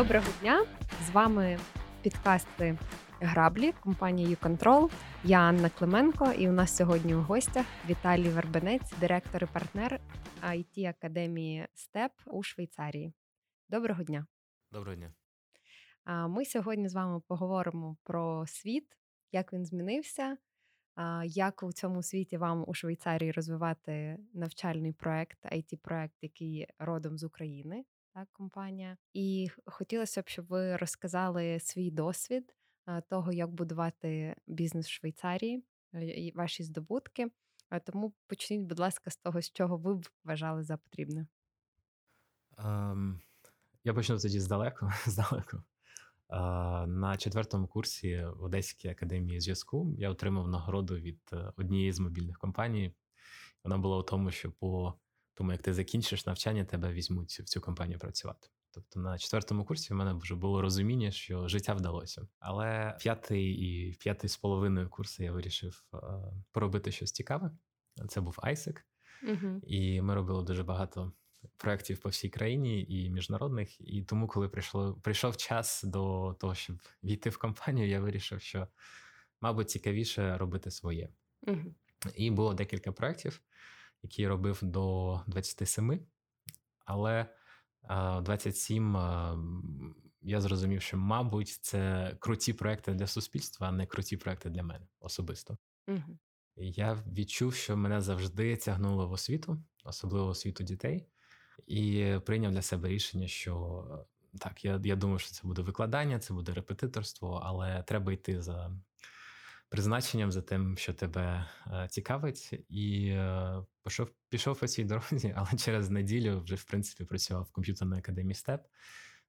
Доброго дня! З вами підкасти Граблі компанії YouControl. Я Анна Клименко, і у нас сьогодні у гостях Віталій Вербенець, директор і партнер it академії СТЕП у Швейцарії. Доброго дня! Доброго дня! Ми сьогодні з вами поговоримо про світ, як він змінився, як у цьому світі вам у Швейцарії розвивати навчальний проект, it проект який родом з України, так, компанія. І хотілося б, щоб ви розказали свій досвід того, як будувати бізнес в Швейцарії, е, ваші здобутки. Тому почніть, будь ласка, з того, з чого ви б вважали за потрібне. Um, я почну тоді здалеку. здалеку. Uh, на четвертому курсі в Одеській академії зв'язку я отримав нагороду від е, однієї з мобільних компаній. Вона була у тому, що по тому, як ти закінчиш навчання, тебе візьмуть в цю компанію працювати. Тобто на четвертому курсі в мене вже було розуміння, що життя вдалося. Але п'ятий і п'ятий з половиною курси я вирішив е, поробити щось цікаве. Це був ISEC. Угу. і ми робили дуже багато проєктів по всій країні і міжнародних. І тому, коли прийшло прийшов час до того, щоб війти в компанію, я вирішив, що мабуть цікавіше робити своє. Угу. І було декілька проєктів який робив до 27, але 27 я зрозумів, що, мабуть, це круті проекти для суспільства, а не круті проекти для мене особисто. Угу. Я відчув, що мене завжди тягнуло в освіту, особливо в освіту дітей, і прийняв для себе рішення, що так, я я думаю, що це буде викладання, це буде репетиторство, але треба йти за призначенням, за тим, що тебе е, цікавить, і е, пішов пішов по цій дорозі, але через неділю вже в принципі працював в комп'ютерній академії СТЕП,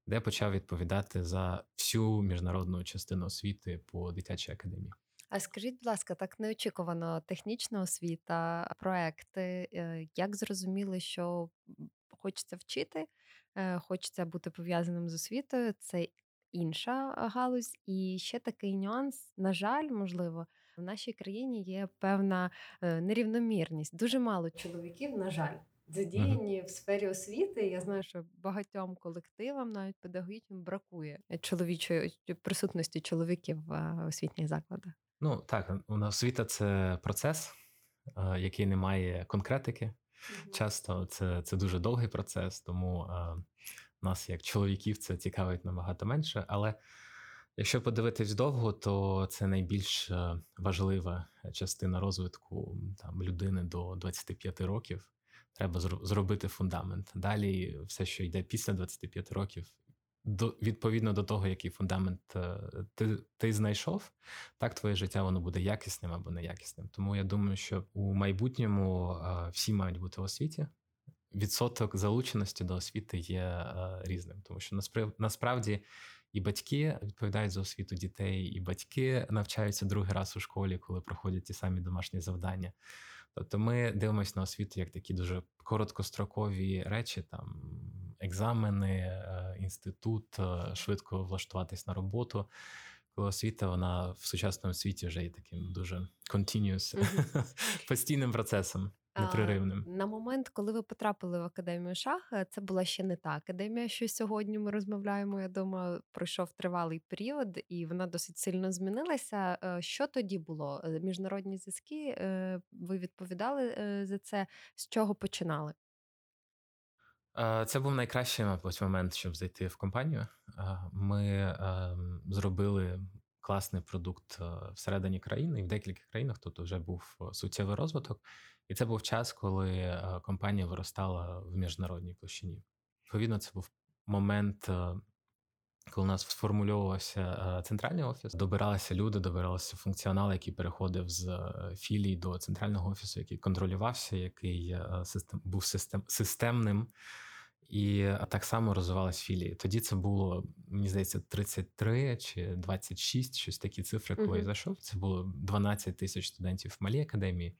де почав відповідати за всю міжнародну частину освіти по дитячій академії. А скажіть, будь ласка, так неочікувано технічна освіта, проекти. Е, як зрозуміли, що хочеться вчити, хочеться бути пов'язаним з освітою? Це інша галузь. І ще такий нюанс, на жаль, можливо, в нашій країні є певна е, нерівномірність. Дуже мало чоловіків, на жаль, задіяні в сфері освіти. Я знаю, що багатьом колективам, навіть педагогічним, бракує чоловічої присутності чоловіків в е, освітніх закладах. Ну так, у нас освіта це процес, е, який не має конкретики. Часто це це дуже довгий процес, тому нас, як чоловіків, це цікавить набагато менше. Але якщо подивитись довго, то це найбільш е, важлива частина розвитку там людини до 25 років. Треба зробити фундамент. Далі все, що йде після 25 років, до відповідно до того, який фундамент е, ти ти знайшов, так твоє життя воно буде якісним або неякісним. Тому я думаю, що у майбутньому е, всі мають бути в освіті відсоток залученості до освіти є е, різним, тому що насправді і батьки відповідають за освіту дітей, і батьки навчаються другий раз у школі, коли проходять ті самі домашні завдання. Тобто ми дивимося на освіту як такі дуже короткострокові речі, там екзамени, е, інститут, е, швидко влаштуватись на роботу. Коли освіта, вона в сучасному світі вже є таким дуже continuous, постійним процесом непреривним. На момент, коли ви потрапили в академію шах, е, це була ще не та академія, що сьогодні ми розмовляємо. Я думаю, пройшов тривалий період, і вона досить сильно змінилася. Е, що тоді було? Е, міжнародні зв'язки? Ви відповідали за це? З чого починали? Це був найкращий, мабуть, момент, щоб зайти в компанію. Ми ем, зробили класний продукт всередині країни і в декількох країнах тут вже був суттєвий розвиток. І це був час, коли е, компанія виростала в міжнародній площині. Відповідно, це був момент, е, коли у нас сформульовувався е, центральний офіс, добиралися люди, добиралися функціонал, який переходив з філій до центрального офісу, який контролювався, який систем був систем, системним. І так само розвивалися філії. Тоді це було, мені здається, 33 чи 26, щось такі цифри, коли uh-huh. я зайшов. Це було 12 тисяч студентів в малій академії.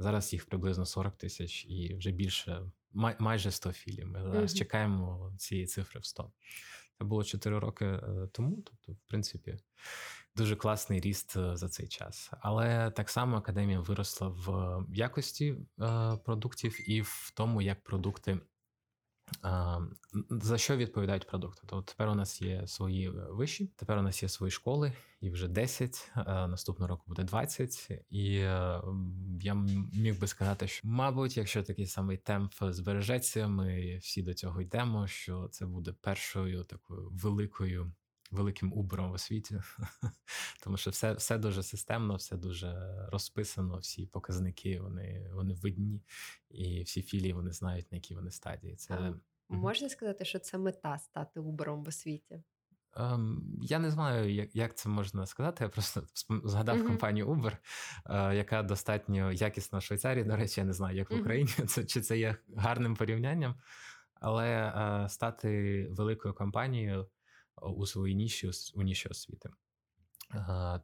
Зараз їх приблизно 40 тисяч і вже більше, май, майже 100 філій. Ми зараз mm-hmm. чекаємо цієї цифри в 100. Це було 4 роки е, тому. Тобто, в принципі, дуже класний ріст е, за цей час. Але так само академія виросла в якості е, продуктів і в тому, як продукти За що відповідають продукти? То тепер у нас є свої е, виші, тепер у нас є свої школи, і вже 10, наступного року буде 20. І е, я міг би сказати, що, мабуть, якщо такий самий темп збережеться, ми всі до цього йдемо. Що це буде першою такою великою великим убором в освіті, тому що все все дуже системно, все дуже розписано, всі показники вони вони видні, і всі філії вони знають, на якій вони стадії. Це а, Можна сказати, що це мета стати убором в освіті? Um, я не знаю, як як це можна сказати. Я просто згадав uh-huh. компанію Uber, uh, яка достатньо якісна в Швейцарії. До речі, я не знаю, як в Україні. Це чи це є гарним порівнянням, але uh, стати великою компанією у своїй ніші у ніші освіти.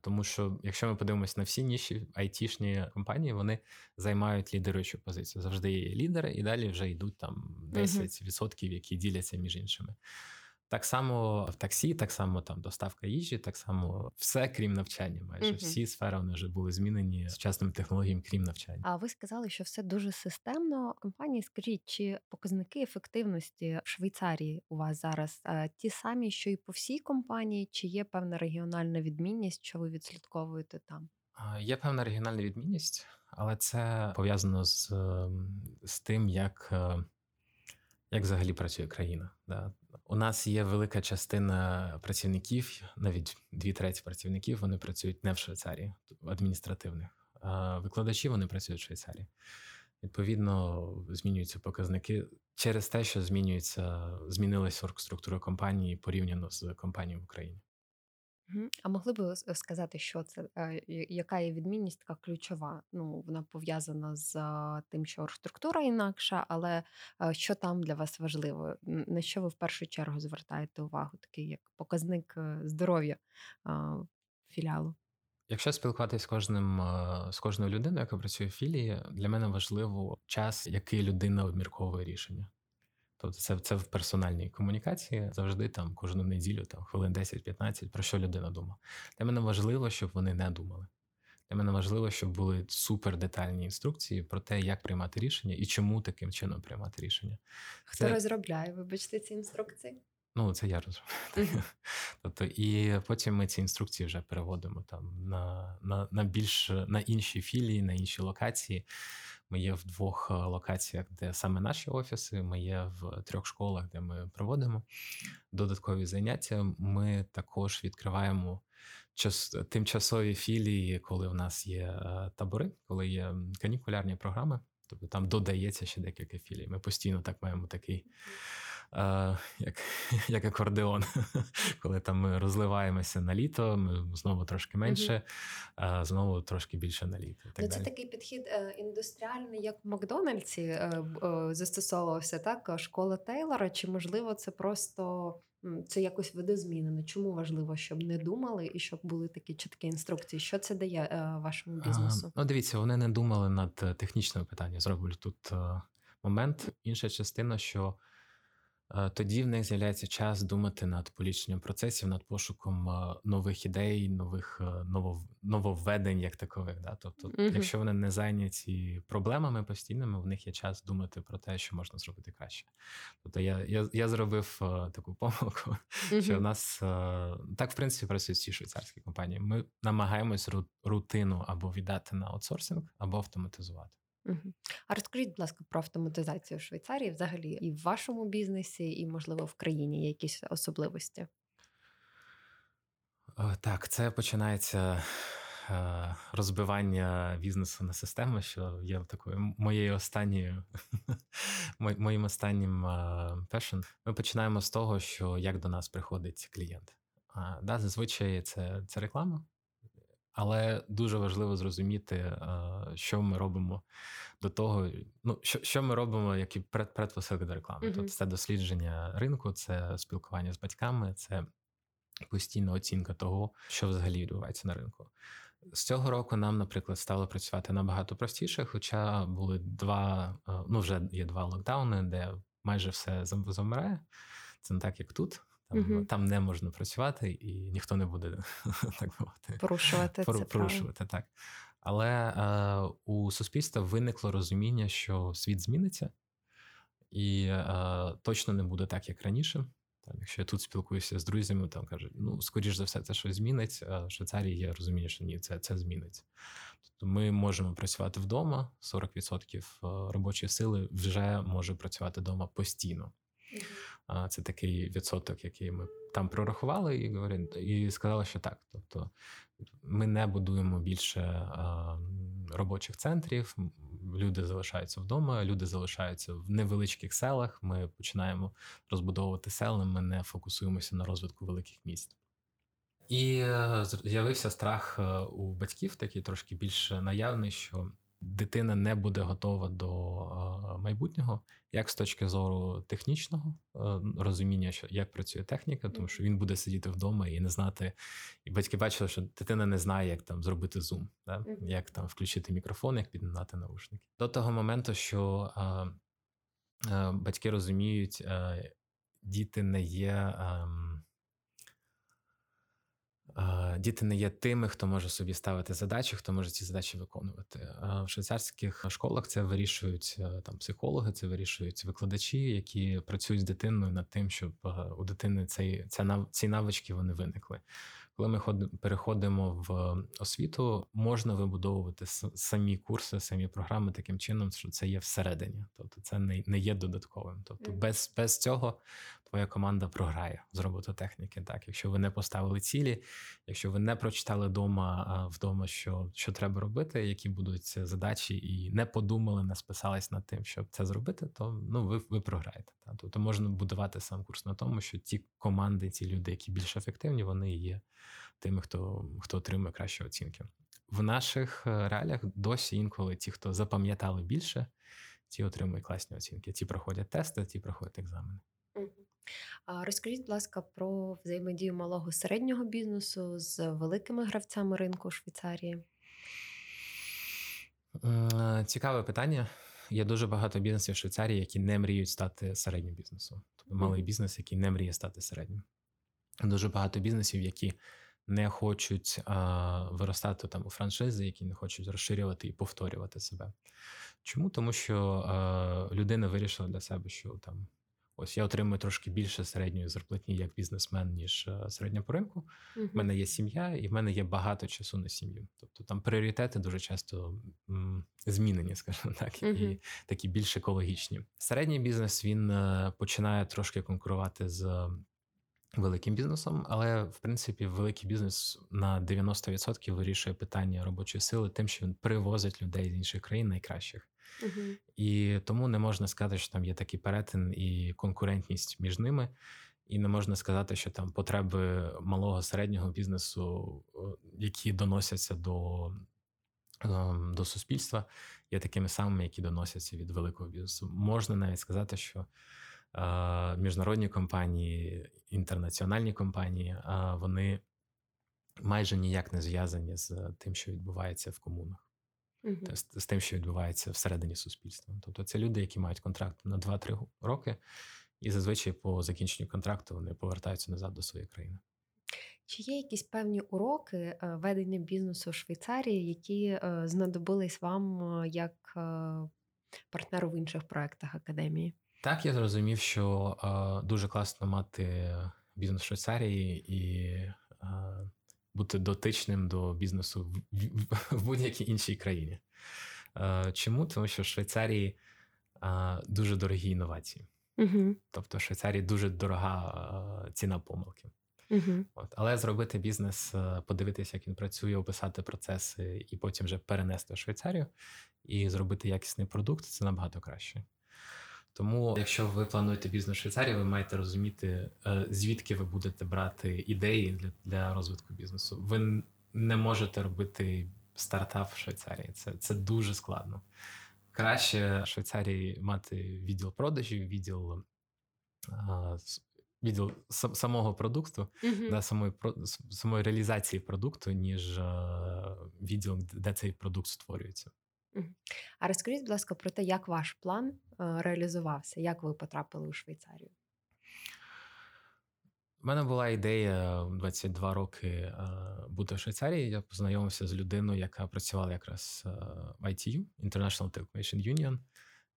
Тому що, якщо ми подивимося на всі ніші, айтішні компанії, вони займають лідеруючу позицію. Завжди є лідери, і далі вже йдуть там 10%, які діляться між іншими. Так само в таксі, так само там доставка їжі, так само все, крім навчання. Майже угу. всі сфери вони вже були змінені сучасним технологіям, крім навчання. А ви сказали, що все дуже системно. Компанії, скажіть, чи показники ефективності в Швейцарії у вас зараз ті самі, що і по всій компанії, чи є певна регіональна відмінність, що ви відслідковуєте там? Є певна регіональна відмінність, але це пов'язано з, ем, з тим, як. Е, як взагалі працює країна? Да? У нас є велика частина працівників, навіть дві треті працівників, вони працюють не в Швейцарії, адміністративних. А викладачі вони працюють в Швейцарії. Відповідно, змінюються показники через те, що змінюється, змінилася оргструктура компанії порівняно з компанією в Україні. А могли б сказати, що це, яка є відмінність така ключова? Ну, вона пов'язана з тим, що структура інакша, але що там для вас важливо? На що ви в першу чергу звертаєте увагу, такий як показник е, здоров'я філіалу? Якщо спілкуватися з кожним з кожною людиною, яка працює в філії, для мене важливо час, який людина обмірковує рішення. Тобто це це в персональній комунікації завжди там кожну неділю, там хвилин 10-15, про що людина думає. Для мене важливо, щоб вони не думали. Для мене важливо, щоб були супер детальні інструкції про те, як приймати рішення і чому таким чином приймати рішення. Хто це... розробляє, вибачте, ці інструкції? Ну, це я розумію. Тобто, і потім ми ці інструкції вже переводимо там на на, на більш на інші філії, на інші локації. Ми є в двох е, локаціях, де саме наші офіси. Ми є в трьох школах, де ми проводимо додаткові заняття. Ми також відкриваємо час тимчасові філії, коли в нас є е, табори, коли є канікулярні програми. Тобто там додається ще декілька філій. Ми постійно так маємо такий як як акордеон, коли там ми розливаємося на літо, ми знову трошки менше, а знову трошки більше на літо. Так ну, Це далі. такий підхід е, індустріальний, як в Макдональдсі е, е, застосовувався так, школа Тейлора, чи можливо це просто. Це якось видозмінено. Чому важливо, щоб не думали і щоб були такі чіткі інструкції? Що це дає е, вашому бізнесу? А, ну, дивіться, вони не думали над технічними питаннями. Зроблю тут е, момент. Інша частина, що Е, тоді в них з'являється час думати над поліченням процесів, над пошуком е, нових ідей, нових е, нововведень, як такових. Да? Тобто, uh якщо вони не зайняті проблемами постійними, в них є час думати про те, що можна зробити краще. Тобто, я я, я зробив таку помилку, uh що в нас так в принципі працюють всі швейцарські компанії. Ми намагаємось рутину або віддати на аутсорсинг, або автоматизувати. Угу. А розкажіть, будь ласка, про автоматизацію в Швейцарії взагалі і в вашому бізнесі, і, можливо, в країні є якісь особливості? Так, це починається е, розбивання бізнесу на систему, що є такою моєю останньою моїм останнім пешен. Ми починаємо з того, що як до нас приходить клієнт. Да, Зазвичай це, це реклама. Але дуже важливо зрозуміти, що ми робимо до того. Ну що що ми робимо, які предпосилки до реклами. Mm-hmm. Тобто це дослідження ринку, це спілкування з батьками, це постійна оцінка того, що взагалі відбувається на ринку. З цього року нам, наприклад, стало працювати набагато простіше, хоча були два, ну вже є два локдауни, де майже все замирає. Це не так, як тут. Там угу. там не можна працювати, і ніхто не буде так мовити порушувати Пор, це порушувати так. Але е, у суспільства виникло розуміння, що світ зміниться, І е, точно не буде так, як раніше. Там, Якщо я тут спілкуюся з друзями, там кажуть, ну, скоріш за все, це щось змінить. А в Швейцарії я розумію, що ні, це це зміниться. Тобто ми можемо працювати вдома, 40% е, робочої сили вже може працювати вдома постійно. Це такий відсоток, який ми там прорахували, і говорили, і сказали, що так. Тобто ми не будуємо більше робочих центрів, люди залишаються вдома, люди залишаються в невеличких селах. Ми починаємо розбудовувати села, ми не фокусуємося на розвитку великих міст. І е, з'явився страх е, у батьків, такий трошки більш наявний, що дитина не буде готова до е, майбутнього, як з точки зору технічного е, розуміння, що як працює техніка, тому що він буде сидіти вдома і не знати. І батьки бачили, що дитина не знає, як там зробити зум, да? як там включити мікрофон, як піднати наушники. До того моменту, що а, а, батьки розуміють, а, діти не є. А, ем, Діти не є тими, хто може собі ставити задачі, хто може ці задачі виконувати. В швейцарських школах це вирішують е, там психологи, це вирішують викладачі, які працюють з дитиною над тим, щоб е, у дитини цей ця ці навички вони виникли. Коли ми переходимо в освіту, можна вибудовувати самі курси, самі програми таким чином, що це є всередині, тобто це не не є додатковим. Тобто, без без цього твоя команда програє з робототехніки. Так, якщо ви не поставили цілі, якщо ви не прочитали вдома вдома, що що треба робити, які будуть задачі, і не подумали, не списались над тим, щоб це зробити, то ну ви ви програєте. Так? Тобто можна будувати сам курс на тому, що ті команди, ті люди, які більш ефективні, вони є тими, хто хто отримує кращі оцінки. В наших е, реаліях досі інколи ті, хто запам'ятали більше, ті отримують класні оцінки. Ті проходять тести, ті проходять екзамени. Розкажіть, будь ласка, про взаємодію малого середнього бізнесу з великими гравцями ринку Швейцарії. Е, цікаве питання. Є дуже багато бізнесів в Швейцарії, які не мріють стати середнім бізнесом. Тобто малий бізнес, який не мріє стати середнім. Дуже багато бізнесів, які не хочуть а, виростати там у франшизи, які не хочуть розширювати і повторювати себе. Чому? Тому що а, людина вирішила для себе, що там ось я отримую трошки більше середньої зарплатні як бізнесмен, ніж середня по ринку. У uh-huh. мене є сім'я, і в мене є багато часу на сім'ю. Тобто там пріоритети дуже часто м, змінені, скажімо так, uh-huh. і такі більш екологічні. Середній бізнес він е, починає трошки конкурувати з великим бізнесом, але в принципі великий бізнес на 90% вирішує питання робочої сили, тим, що він привозить людей з інших країн найкращих. Угу. І тому не можна сказати, що там є такий перетин і конкурентність між ними. І не можна сказати, що там потреби малого середнього бізнесу, які доносяться до ем, до суспільства, є такими самими, які доносяться від великого бізнесу. Можна навіть сказати, що міжнародні компанії, інтернаціональні компанії, вони майже ніяк не зв'язані з тим, що відбувається в комунах, uh з тим, що відбувається всередині суспільства. Тобто це люди, які мають контракт на 2-3 роки, і зазвичай по закінченню контракту вони повертаються назад до своєї країни. Чи є якісь певні уроки е, ведення бізнесу в Швейцарії, які е, знадобились вам е, як партнеру в інших проектах академії? Так, я зрозумів, що е, дуже класно мати бізнес в Швейцарії і е, бути дотичним до бізнесу в, в, в будь-якій іншій країні. Е, Чому? Тому що в Швейцарії е, дуже дорогі інновації. Угу. Тобто в Швейцарії дуже дорога е, ціна помилки. Угу. От. Але зробити бізнес, е, подивитися, як він працює, описати процеси і потім вже перенести в Швейцарію і зробити якісний продукт це набагато краще. Тому, якщо ви плануєте бізнес в Швейцарії, ви маєте розуміти, е, звідки ви будете брати ідеї для для розвитку бізнесу. Ви не можете робити стартап в Швейцарії. Це це дуже складно. Краще в Швейцарії мати відділ продажів, відділ відділ самого продукту, mm-hmm. да, самої самої реалізації продукту, ніж відділ, де цей продукт створюється. А розкажіть, будь ласка, про те, як ваш план е, реалізувався, як ви потрапили у Швейцарію? У мене була ідея 22 роки е, бути в Швейцарії. Я познайомився з людиною, яка працювала якраз е, в ITU, International Telecommunication Union.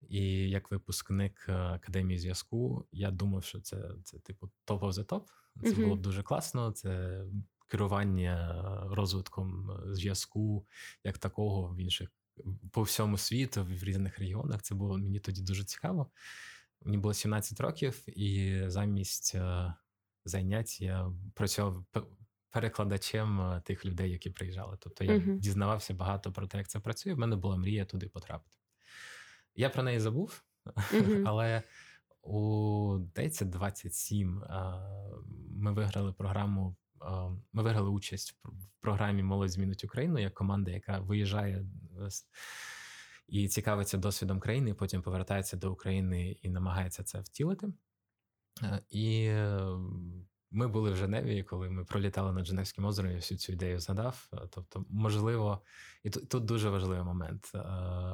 І як випускник е, академії зв'язку, я думав, що це це типу топ of the top. Це було б дуже класно. Це керування розвитком зв'язку як такого в інших по всьому світу, в різних регіонах. Це було мені тоді дуже цікаво. Мені було 17 років, і замість е, занять я працював перекладачем е, тих людей, які приїжджали. Тобто я uh-huh. дізнавався багато про те, як це працює. В мене була мрія туди потрапити. Я про неї забув, uh-huh. але у здається, 27 ми виграли програму. Ми виграли участь в програмі Молодь змінить Україну як команда, яка виїжджає і цікавиться досвідом країни, потім повертається до України і намагається це втілити. Е, і ми були в Женеві, коли ми пролітали над Женевським озером, я всю цю ідею згадав. Е, тобто, можливо, і тут, тут дуже важливий момент. Е,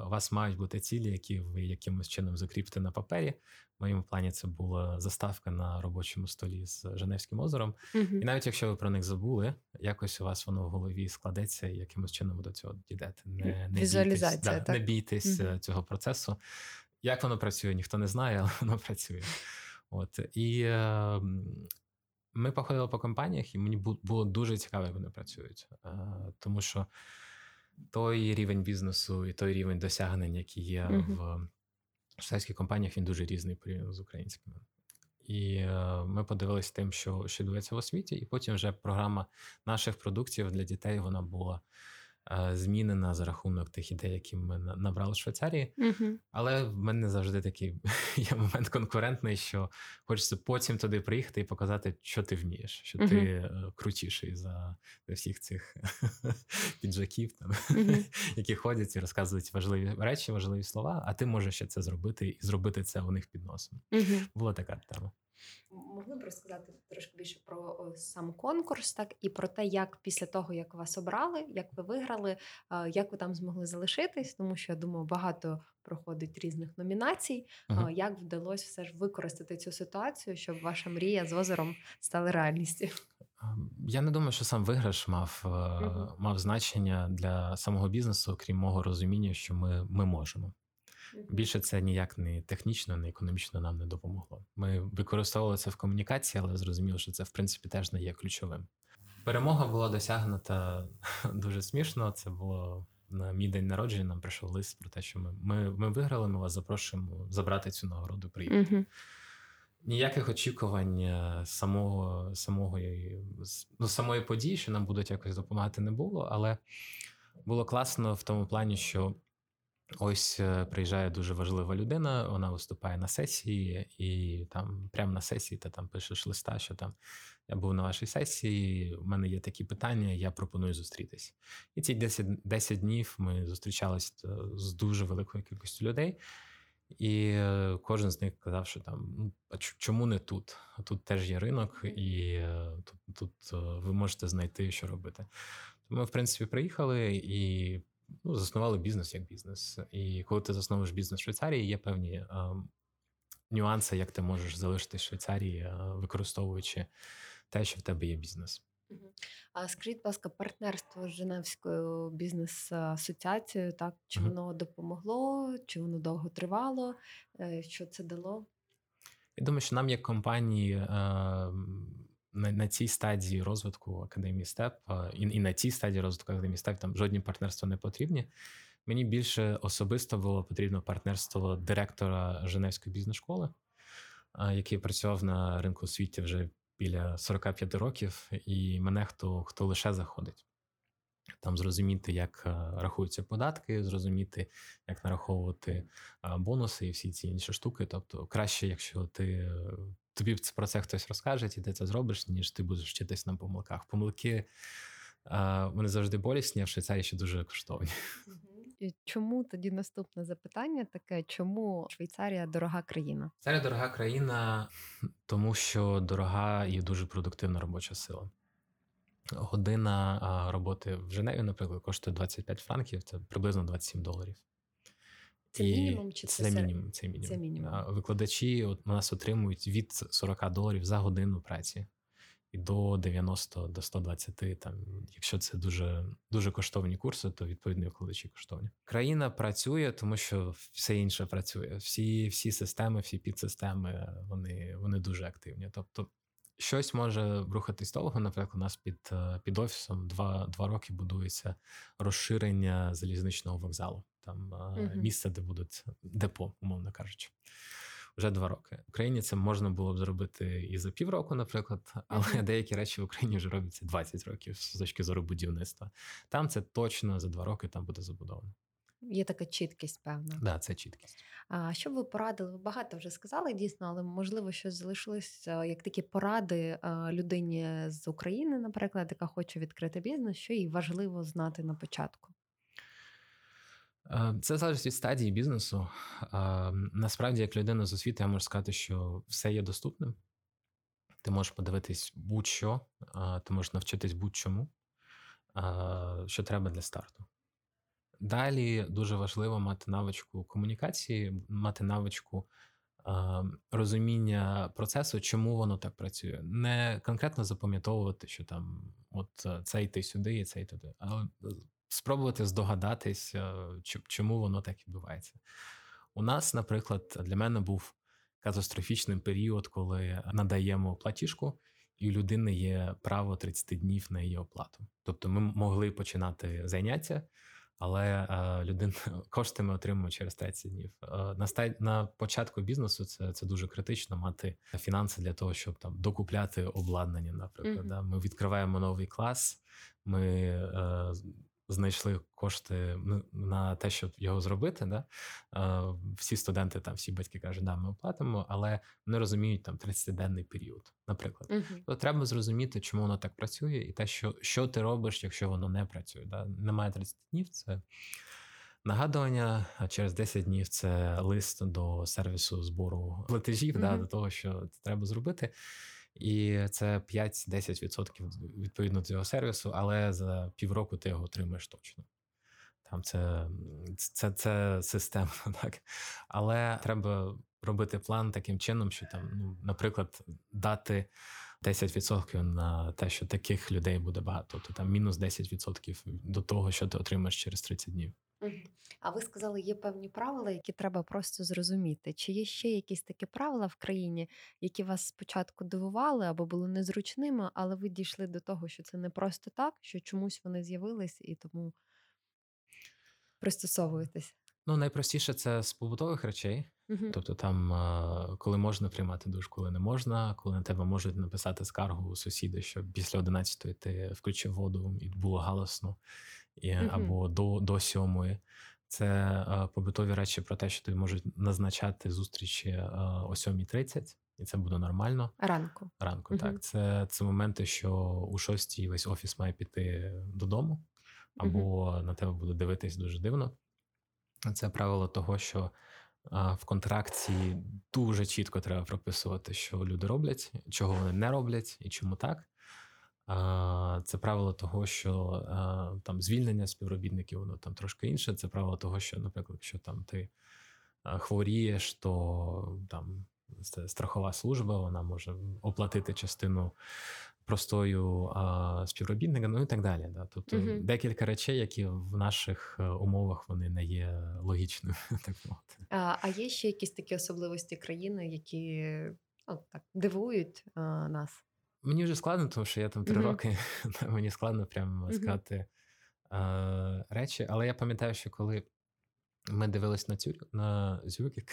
у вас мають бути цілі, які ви якимось чином закріпите на папері. В моєму плані це була заставка на робочому столі з Женевським озером. uh І навіть якщо ви про них забули, якось у вас воно в голові складеться і якимось чином до цього дійдете. Не, не Візуалізація, бійтесь, так? Да, не бійтесь uh цього процесу. Як воно працює, ніхто не знає, але воно працює. От і е, ми походили по компаніях, і мені було дуже цікаво, як вони працюють, е, тому що той рівень бізнесу і той рівень досягнень, які є в штатських компаніях, він дуже різний порівняно з українськими. І е, ми подивилися тим, що що відбувається в освіті, і потім вже програма наших продуктів для дітей вона була змінена за рахунок тих ідей, які ми набрали в Швейцарії. uh Але в мене завжди такий є момент конкурентний, що хочеться потім туди приїхати і показати, що ти вмієш, що uh ти е, крутіший за всіх цих піджаків, там, які ходять і розказують важливі речі, важливі слова. А ти можеш ще це зробити і зробити це у них під носом. Була така тема. Могли б розказати трошки більше про сам конкурс, так і про те, як після того, як вас обрали, як ви виграли, як ви там змогли залишитись, тому що я думаю, багато проходить різних номінацій. uh Як вдалося все ж використати цю ситуацію, щоб ваша мрія з озером стала реальністю? Я не думаю, що сам виграш мав uh мав значення для самого бізнесу, крім мого розуміння, що ми, ми можемо. Більше це ніяк не технічно, не економічно нам не допомогло. Ми використовували це в комунікації, але зрозуміло, що це в принципі теж не є ключовим. Перемога була досягнута дуже смішно. Це було на мій день народження. Нам прийшов лист про те, що ми ми, ми виграли. Ми вас запрошуємо забрати цю нагороду. Приїхати. uh Ніяких очікувань е, самого самого ну, самої події, що нам будуть якось допомагати, не було, але було класно в тому плані, що Ось е, приїжджає дуже важлива людина, вона виступає на сесії, і там прямо на сесії ти там пишеш листа, що там я був на вашій сесії, у мене є такі питання, я пропоную зустрітись. І ці 10 10 днів ми зустрічалися е, з дуже великою кількістю людей, і е, кожен з них казав, що там ну, а чому не тут? Тут теж є ринок, і тут, тут ви можете знайти, що робити. Тому ми, в принципі, приїхали і ну, заснували бізнес як бізнес. І коли ти засновуєш бізнес в Швейцарії, є певні нюанси, як ти можеш залишити Швейцарії, використовуючи те, що в тебе є бізнес. А скажіть, будь ласка, партнерство з Женевською бізнес-асоціацією, так чи uh воно допомогло, чи воно довго тривало? Е, що це дало? Я думаю, що нам, як компанії, на на цій стадії розвитку академії СТЕП і і на цій стадії розвитку академії СТЕП там жодні партнерства не потрібні. Мені більше особисто було потрібно партнерство директора Женевської бізнес-школи, який працював на ринку світі вже біля 45 років, і мене хто хто лише заходить. Там зрозуміти, як рахуються податки, зрозуміти, як нараховувати бонуси і всі ці інші штуки. Тобто, краще, якщо ти тобі про це хтось розкаже, і ти це зробиш, ніж ти будеш вчитись на помилках. Помилки вони завжди болісні, а в Швейцарії ще дуже коштовні. І Чому тоді наступне запитання таке: чому Швейцарія дорога країна? Швейцарія дорога країна, тому що дорога і дуже продуктивна робоча сила. Година роботи в Женеві, наприклад, коштує 25 франків, це приблизно 27 доларів. Це мінімум чи це, це мінімум? Це мінімум. Це мінімум. Викладачі от у нас отримують від 40 доларів за годину праці. і до 90 до 120, Там, якщо це дуже дуже коштовні курси, то відповідно викладачі коштовні. Країна працює, тому що все інше працює. Всі всі системи, всі підсистеми, вони вони дуже активні. Тобто, щось може рухатись довго. Наприклад, у нас під під офісом два два роки будується розширення залізничного вокзалу. Там uh місце, де будуть депо, умовно кажучи вже два роки. В Україні це можна було б зробити і за півроку, наприклад, але mm-hmm. деякі речі в Україні вже робляться 20 років з точки зору будівництва. Там це точно за два роки там буде забудовано. Є така чіткість, певна. Так, да, це чіткість. А що ви порадили? Ви багато вже сказали дійсно, але можливо, щось залишилось як такі поради людині з України, наприклад, яка хоче відкрити бізнес, що їй важливо знати на початку. Е, це залежить від стадії бізнесу. Е, насправді, як людина з освіти, я можу сказати, що все є доступним. Ти можеш подивитись будь-що, е, ти можеш навчитись будь-чому, що треба для старту. Далі дуже важливо мати навичку комунікації, мати навичку розуміння процесу, чому воно так працює. Не конкретно запам'ятовувати, що там от це йти сюди, і це йти туди, але спробувати здогадатись, чому воно так відбувається. У нас, наприклад, для мене був катастрофічний період, коли надаємо платіжку, і у людини є право 30 днів на її оплату. Тобто ми могли починати заняття, але людина кошти ми отримуємо через 30 днів. На стай на початку бізнесу це це дуже критично мати фінанси для того, щоб там докупляти обладнання. Наприклад, mm-hmm. да? ми відкриваємо новий клас. Ми е, знайшли кошти на те, щоб його зробити. Да? Всі студенти, там всі батьки кажуть, да, ми оплатимо, але вони розуміють там 30-денний період, наприклад. Uh-huh. То треба зрозуміти, чому воно так працює, і те, що що ти робиш, якщо воно не працює. Да? Немає 30 днів. Це нагадування, а через 10 днів це лист до сервісу збору платежів, uh-huh. да, до того, що це треба зробити. І це 5-10% відповідно цього сервісу, але за півроку ти його отримаєш точно. Там це це, це системно, так. Але треба робити план таким чином, що там, ну, наприклад, дати 10% на те, що таких людей буде багато, то там мінус 10% до того, що ти отримаєш через 30 днів. А ви сказали, є певні правила, які треба просто зрозуміти. Чи є ще якісь такі правила в країні, які вас спочатку дивували або були незручними, але ви дійшли до того, що це не просто так, що чомусь вони з'явились і тому пристосовуєтесь? Ну, найпростіше це з побутових речей. Угу. Тобто, там, коли можна приймати душ, коли не можна, коли на тебе можуть написати скаргу у сусіди, що після 11-ї ти включив воду і було галасно mm-hmm. або до до сьомої. Це е, побутові речі про те, що тобі можуть назначати зустрічі е, о 7.30, і це буде нормально. Ранку. Ранку, mm-hmm. так. Це це моменти, що у 6 весь офіс має піти додому, або mm-hmm. на тебе буде дивитись дуже дивно. Це правило того, що а, в контракті дуже чітко треба прописувати, що люди роблять, чого вони не роблять і чому так. Це правило того, що там звільнення співробітників, воно там трошки інше. Це правило того, що, наприклад, якщо там ти хворієш, то там страхова служба, вона може оплатити частину простою співробітника, ну і так далі. Да? Тобто угу. декілька речей, які в наших е, умовах вони не є логічними. так мовити. А а є ще якісь такі особливості країни, які ну, так дивують а, нас? Мені вже складно, тому що я там три mm-hmm. роки, мені складно прямо mm-hmm. сказати е, речі. Але я пам'ятаю, що коли ми дивились на Цюрих, на Зюрик,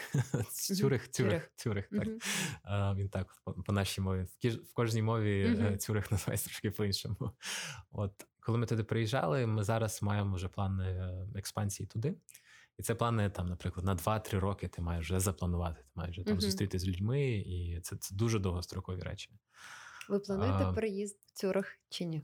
Цюрих, Цюрих, Цюрих, так. Е, він так по нашій мові. В кожній мові е, Цюрих називається трошки по-іншому. От коли ми туди приїжджали, ми зараз маємо вже плани е, експансії туди. І це плани там, наприклад, на 2-3 роки ти маєш вже запланувати, ти маєш вже там зустрітися з людьми, і це, це дуже довгострокові речі. Ви плануєте а, переїзд в Цюрих чи ні?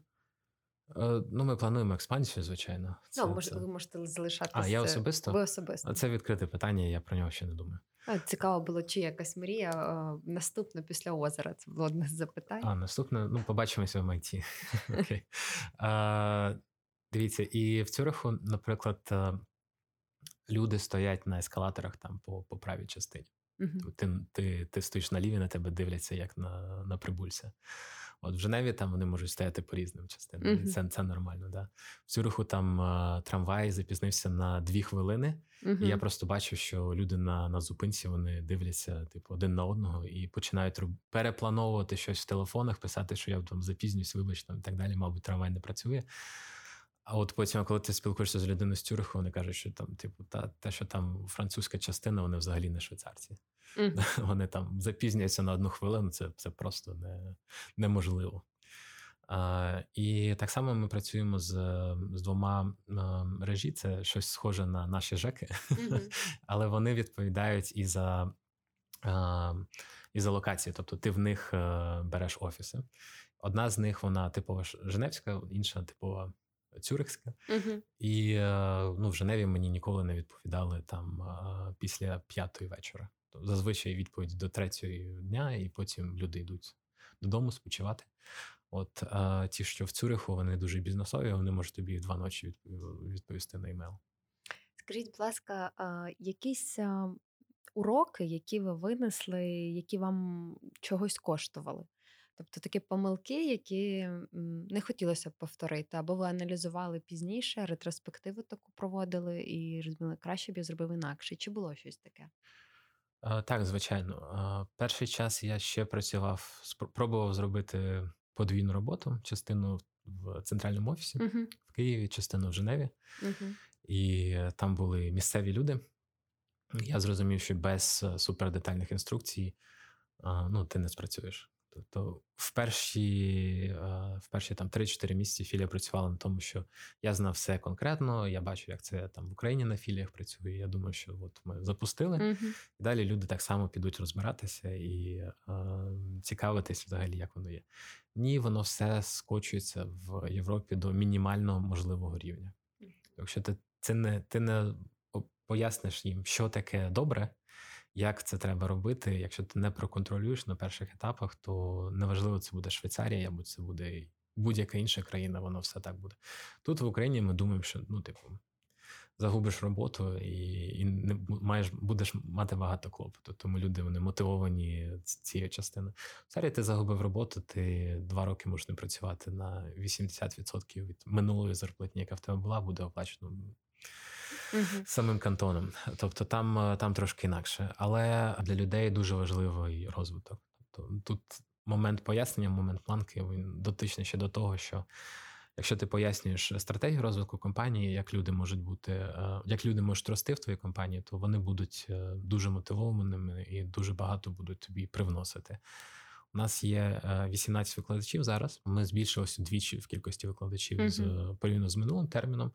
Е, ну, ми плануємо експансію, звичайно. Ну, це, ну, може, це... ви можете залишатися. А я особисто? Ви особисто. Це відкрите питання, я про нього ще не думаю. Цікаво було, чи якась мрія наступна після озера. Це було одне з запитань. А, наступне, ну, побачимося в майті. Окей. А, Дивіться, і в Цюриху, наприклад, е, люди стоять на ескалаторах там по, по правій частині. Угу. Ти ти, ти стоїш на ліві, на тебе дивляться як на на прибульця. От в Женеві там вони можуть стояти по різним частинам. Uh-huh. Це це нормально. Да? В Цюриху там а, трамвай запізнився на дві хвилини, uh-huh. і я просто бачив, що люди на на зупинці вони дивляться типу, один на одного і починають переплановувати щось в телефонах, писати, що я там запізнююсь, вибачте, і так далі. Мабуть, трамвай не працює. А от потім, коли ти спілкуєшся з людиною з Цюриху, вони кажуть, що там, типу, та те, що там французька частина, вони взагалі не швейцарці. Mm. Вони там запізнюються на одну хвилину, це це просто не, неможливо. А, І так само ми працюємо з з двома мережі. Це щось схоже на наші ЖЕКи, mm-hmm. але вони відповідають і за і за локації. Тобто ти в них е, береш офіси. Одна з них вона типова Женевська, інша типова Цюрихська. Uh-huh. І е, ну, в Женеві мені ніколи не відповідали там після п'ятої вечора. Зазвичай відповідь до третьої дня, і потім люди йдуть додому спочивати. От а ті, що в Цюриху, вони дуже бізнесові, вони можуть тобі два ночі відповісти на емейл. Скажіть, будь ласка, якісь уроки, які ви винесли, які вам чогось коштували? Тобто такі помилки, які не хотілося б повторити, або ви аналізували пізніше, ретроспективу таку проводили і розуміли, краще б я зробив інакше. Чи було щось таке? Так, звичайно. Перший час я ще працював, спробував зробити подвійну роботу, частину в центральному офісі uh в Києві, частину в Женеві, uh і там були місцеві люди. Я зрозумів, що без е, супердетальних інструкцій ну, ти не спрацюєш. Тобто, в перші в перші там 3-4 місяці філія працювала на тому, що я знав все конкретно. Я бачу, як це там в Україні на філіях працює. Я думаю, що от ми запустили, uh-huh. і далі люди так само підуть розбиратися і е, цікавитись взагалі, як воно є. Ні, воно все скочується в Європі до мінімально можливого рівня. Якщо ти це не ти не поясниш їм, що таке добре як це треба робити. Якщо ти не проконтролюєш на перших етапах, то неважливо, це буде Швейцарія, або це буде будь-яка інша країна, воно все так буде. Тут в Україні ми думаємо, що ну, типу, загубиш роботу і і не маєш, будеш мати багато клопоту. Тому люди вони мотивовані цією частиною. Зараз ти загубив роботу, ти два роки можеш не працювати на 80% від минулої зарплатні, яка в тебе була, буде оплачено угу. самим кантоном. Тобто там е, там трошки інакше. Але для людей дуже важливий розвиток. Тобто тут момент пояснення, момент планки він дотичний ще до того, що. Якщо ти пояснюєш стратегію розвитку компанії, як люди можуть бути, е, як люди можуть рости в твоїй компанії, то вони будуть е, дуже мотивованими і дуже багато будуть тобі привносити. У нас є 18 викладачів зараз. Ми збільшилися двічі в кількості викладачів uh-huh. з порівняно з минулим терміном.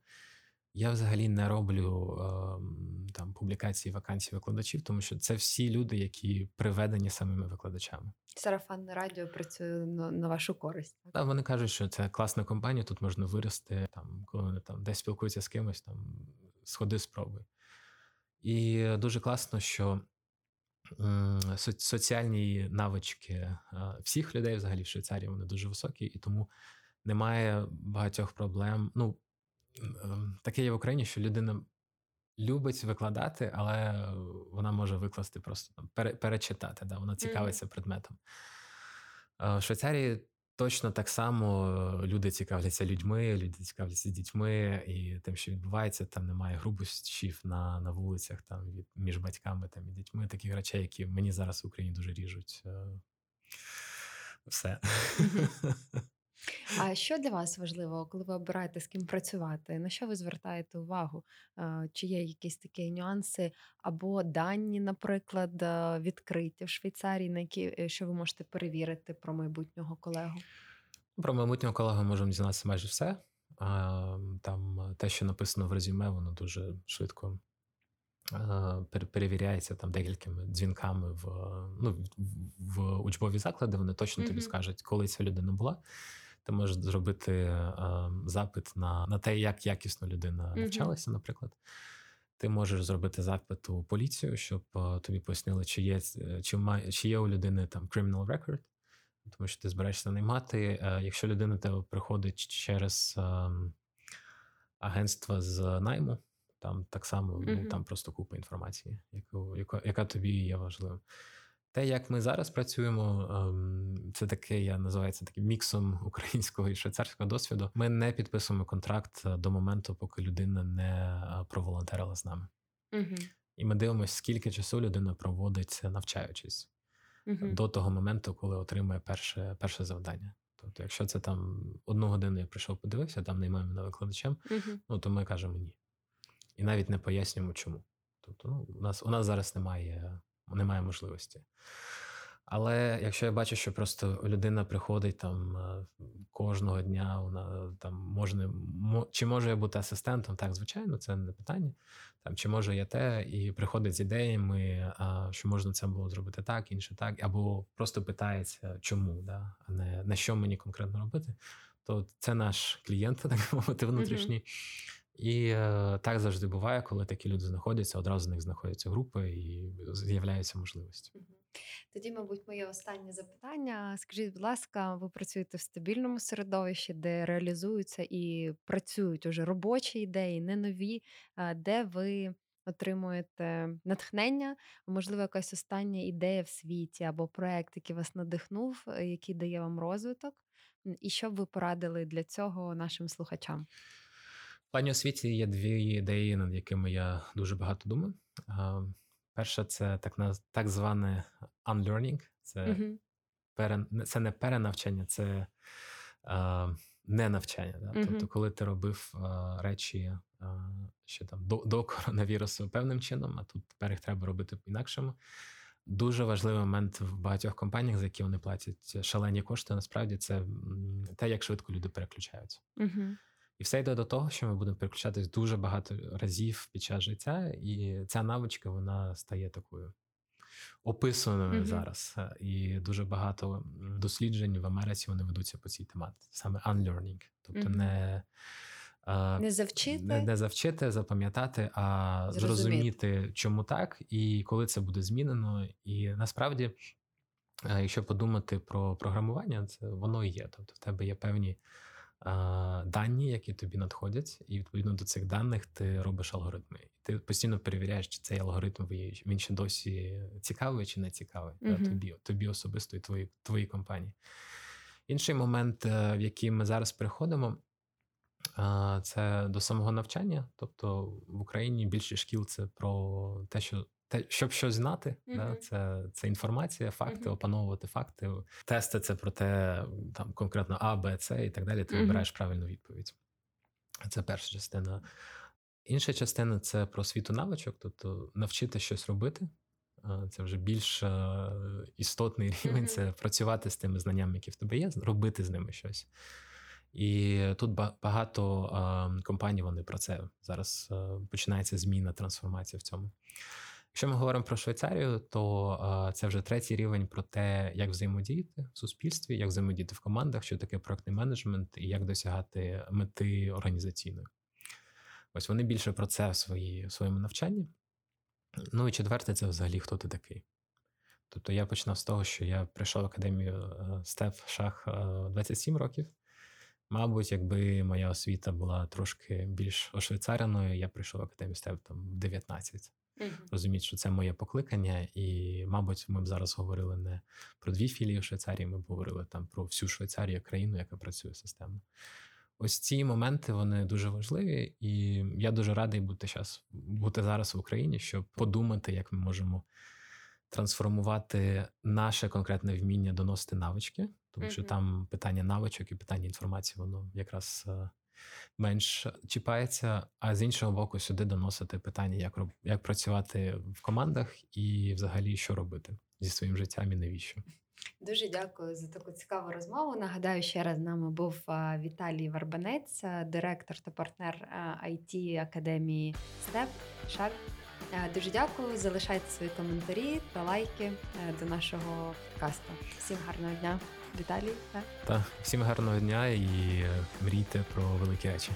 Я взагалі не роблю е, там публікації вакансій викладачів, тому що це всі люди, які приведені самими викладачами. Сарафанне радіо працює на, на вашу користь. Так? Вони кажуть, що це класна компанія, тут можна вирости. Там, коли вони там десь спілкуються з кимось, там сходи, спробуй. І дуже класно, що соціальні навички е, всіх людей, взагалі в Швейцарії, вони дуже високі, і тому немає багатьох проблем. Ну, Ем, таке є в Україні, що людина любить викладати, але вона може викласти просто там, перечитати. Да? Вона цікавиться mm-hmm. предметом. В Швейцарії точно так само люди цікавляться людьми, люди цікавляться дітьми, і тим, що відбувається, там немає грубощів на на вулицях там від між батьками там, і дітьми. Таких речей, які мені зараз в Україні дуже ріжуть. Е, все. Mm-hmm. А що для вас важливо, коли ви обираєте з ким працювати? На що ви звертаєте увагу? Чи є якісь такі нюанси або дані, наприклад, відкриті в Швейцарії, на які е, що ви можете перевірити про майбутнього колегу? Про майбутнього колегу можемо дізнатися майже все. Там те, що написано в резюме, воно дуже швидко перевіряється там декількома дзвінками в ну, в учбові заклади. Вони точно mm-hmm. тобі скажуть, коли ця людина була ти можеш зробити е, запит на на те, як якісно людина навчалася, наприклад. Ти можеш зробити запит у поліцію, щоб е, тобі пояснили, чи є е, чи має, чи є у людини там criminal record, тому що ти збираєшся наймати. Е, якщо людина тебе приходить через ем, агентство з найму, Там так само mm-hmm. ну, там просто купа інформації, яку, яка, яка тобі є важливою. Те, як ми зараз працюємо, ем, це таке, я називаю це таким міксом українського і швейцарського досвіду. Ми не підписуємо контракт до моменту, поки людина не е, проволонтерила з нами. Угу. І ми дивимося, скільки часу людина проводить навчаючись угу. до того моменту, коли отримує перше перше завдання. Тобто, якщо це там одну годину я прийшов, подивився, там наймаємо на викладачем, угу. ну то ми кажемо ні. І навіть не пояснюємо, чому. Тобто, ну, у нас у нас зараз немає немає можливості. Але якщо я бачу, що просто людина приходить там е, кожного дня, вона там можна чи може я бути асистентом? Так, звичайно, це не питання. Там чи може я те, і приходить з ідеями, що можна це було зробити так, інше так, або просто питається, чому, да, а не на що мені конкретно робити, то це наш клієнт, так мовити, внутрішній. Mm-hmm. І е, так завжди буває, коли такі люди знаходяться, одразу з них знаходяться групи і з'являються можливості. Тоді, мабуть, моє останнє запитання. Скажіть, будь ласка, ви працюєте в стабільному середовищі, де реалізуються і працюють уже робочі ідеї, не нові, де ви отримуєте натхнення, можливо, якась остання ідея в світі або проект, який вас надихнув, е, який дає вам розвиток, і що б ви порадили для цього нашим слухачам? Плані освіті є дві ідеї, над якими я дуже багато думаю. Перше, це так так зване unlearning. Це uh пере, це не перенавчання, це а, не навчання. Да? uh Тобто, коли ти робив а, речі а, ще там до, до коронавірусу певним чином, а тут тепер їх треба робити по-інакшому. Дуже важливий момент в багатьох компаніях, за які вони платять шалені кошти. Насправді це те, як швидко люди переключаються. uh і все йде до того, що ми будемо переключатись дуже багато разів під час життя, і ця навичка вона стає такою описаною mm-hmm. зараз. І дуже багато досліджень в Америці вони ведуться по цій тематиці, саме unlearning. тобто mm-hmm. не не завчити, не, не завчити, запам'ятати, а зрозуміти. зрозуміти, чому так, і коли це буде змінено. І насправді, якщо подумати про програмування, це воно і є. Тобто, в тебе є певні дані, які тобі надходять, і відповідно до цих даних ти робиш алгоритми. І ти постійно перевіряєш, чи цей алгоритм він ще досі цікавий чи не цікавий uh-huh. тобі тобі особисто і твої, твоїй компанії. Інший момент, е, в який ми зараз приходимо, це до самого навчання. Тобто в Україні більше шкіл це про те, що те, щоб щось знати, mm-hmm. да, це це інформація, факти, mm-hmm. опановувати факти. Тести це про те, там конкретно А, Б, С і так далі. Ти mm-hmm. вибираєш правильну відповідь. Це перша частина. Інша частина це про світу навичок, тобто навчити щось робити. Це вже більш істотний рівень. Це працювати з тими знаннями, які в тебе є, робити з ними щось. І тут багато компаній вони про це зараз починається зміна, трансформація в цьому. Якщо ми говоримо про Швейцарію, то це вже третій рівень про те, як взаємодіяти в суспільстві, як взаємодіяти в командах, що таке проектний менеджмент і як досягати мети організаційної. Ось вони більше про це в, свої, в своєму навчанні. Ну і четверте, це взагалі хто ти такий. Тобто я починав з того, що я прийшов в академію е, Стеф Шах 27 років. Мабуть, якби моя освіта була трошки більш ошвейцареною, я прийшов в академію Стеф там в 19 mm розуміти, що це моє покликання, і, мабуть, ми б зараз говорили не про дві філії в Швейцарії, ми б говорили там про всю Швейцарію, країну, яка працює системно. Ось ці моменти вони дуже важливі, і я дуже радий бути час бути зараз в Україні, щоб подумати, як ми можемо трансформувати наше конкретне вміння доносити навички, тому mm що там питання навичок і питання інформації, воно якраз е, менш чіпається, а з іншого боку, сюди доносити питання, як як працювати в командах і взагалі що робити зі своїм життям і навіщо. Дуже дякую за таку цікаву розмову. Нагадаю, ще раз з нами був Віталій Варбанець, директор та партнер it академії СТЕП Шар. Дуже дякую. Залишайте свої коментарі та лайки до нашого подкасту. Всім гарного дня. Віталій. Так, всім гарного дня і мрійте про великі речі.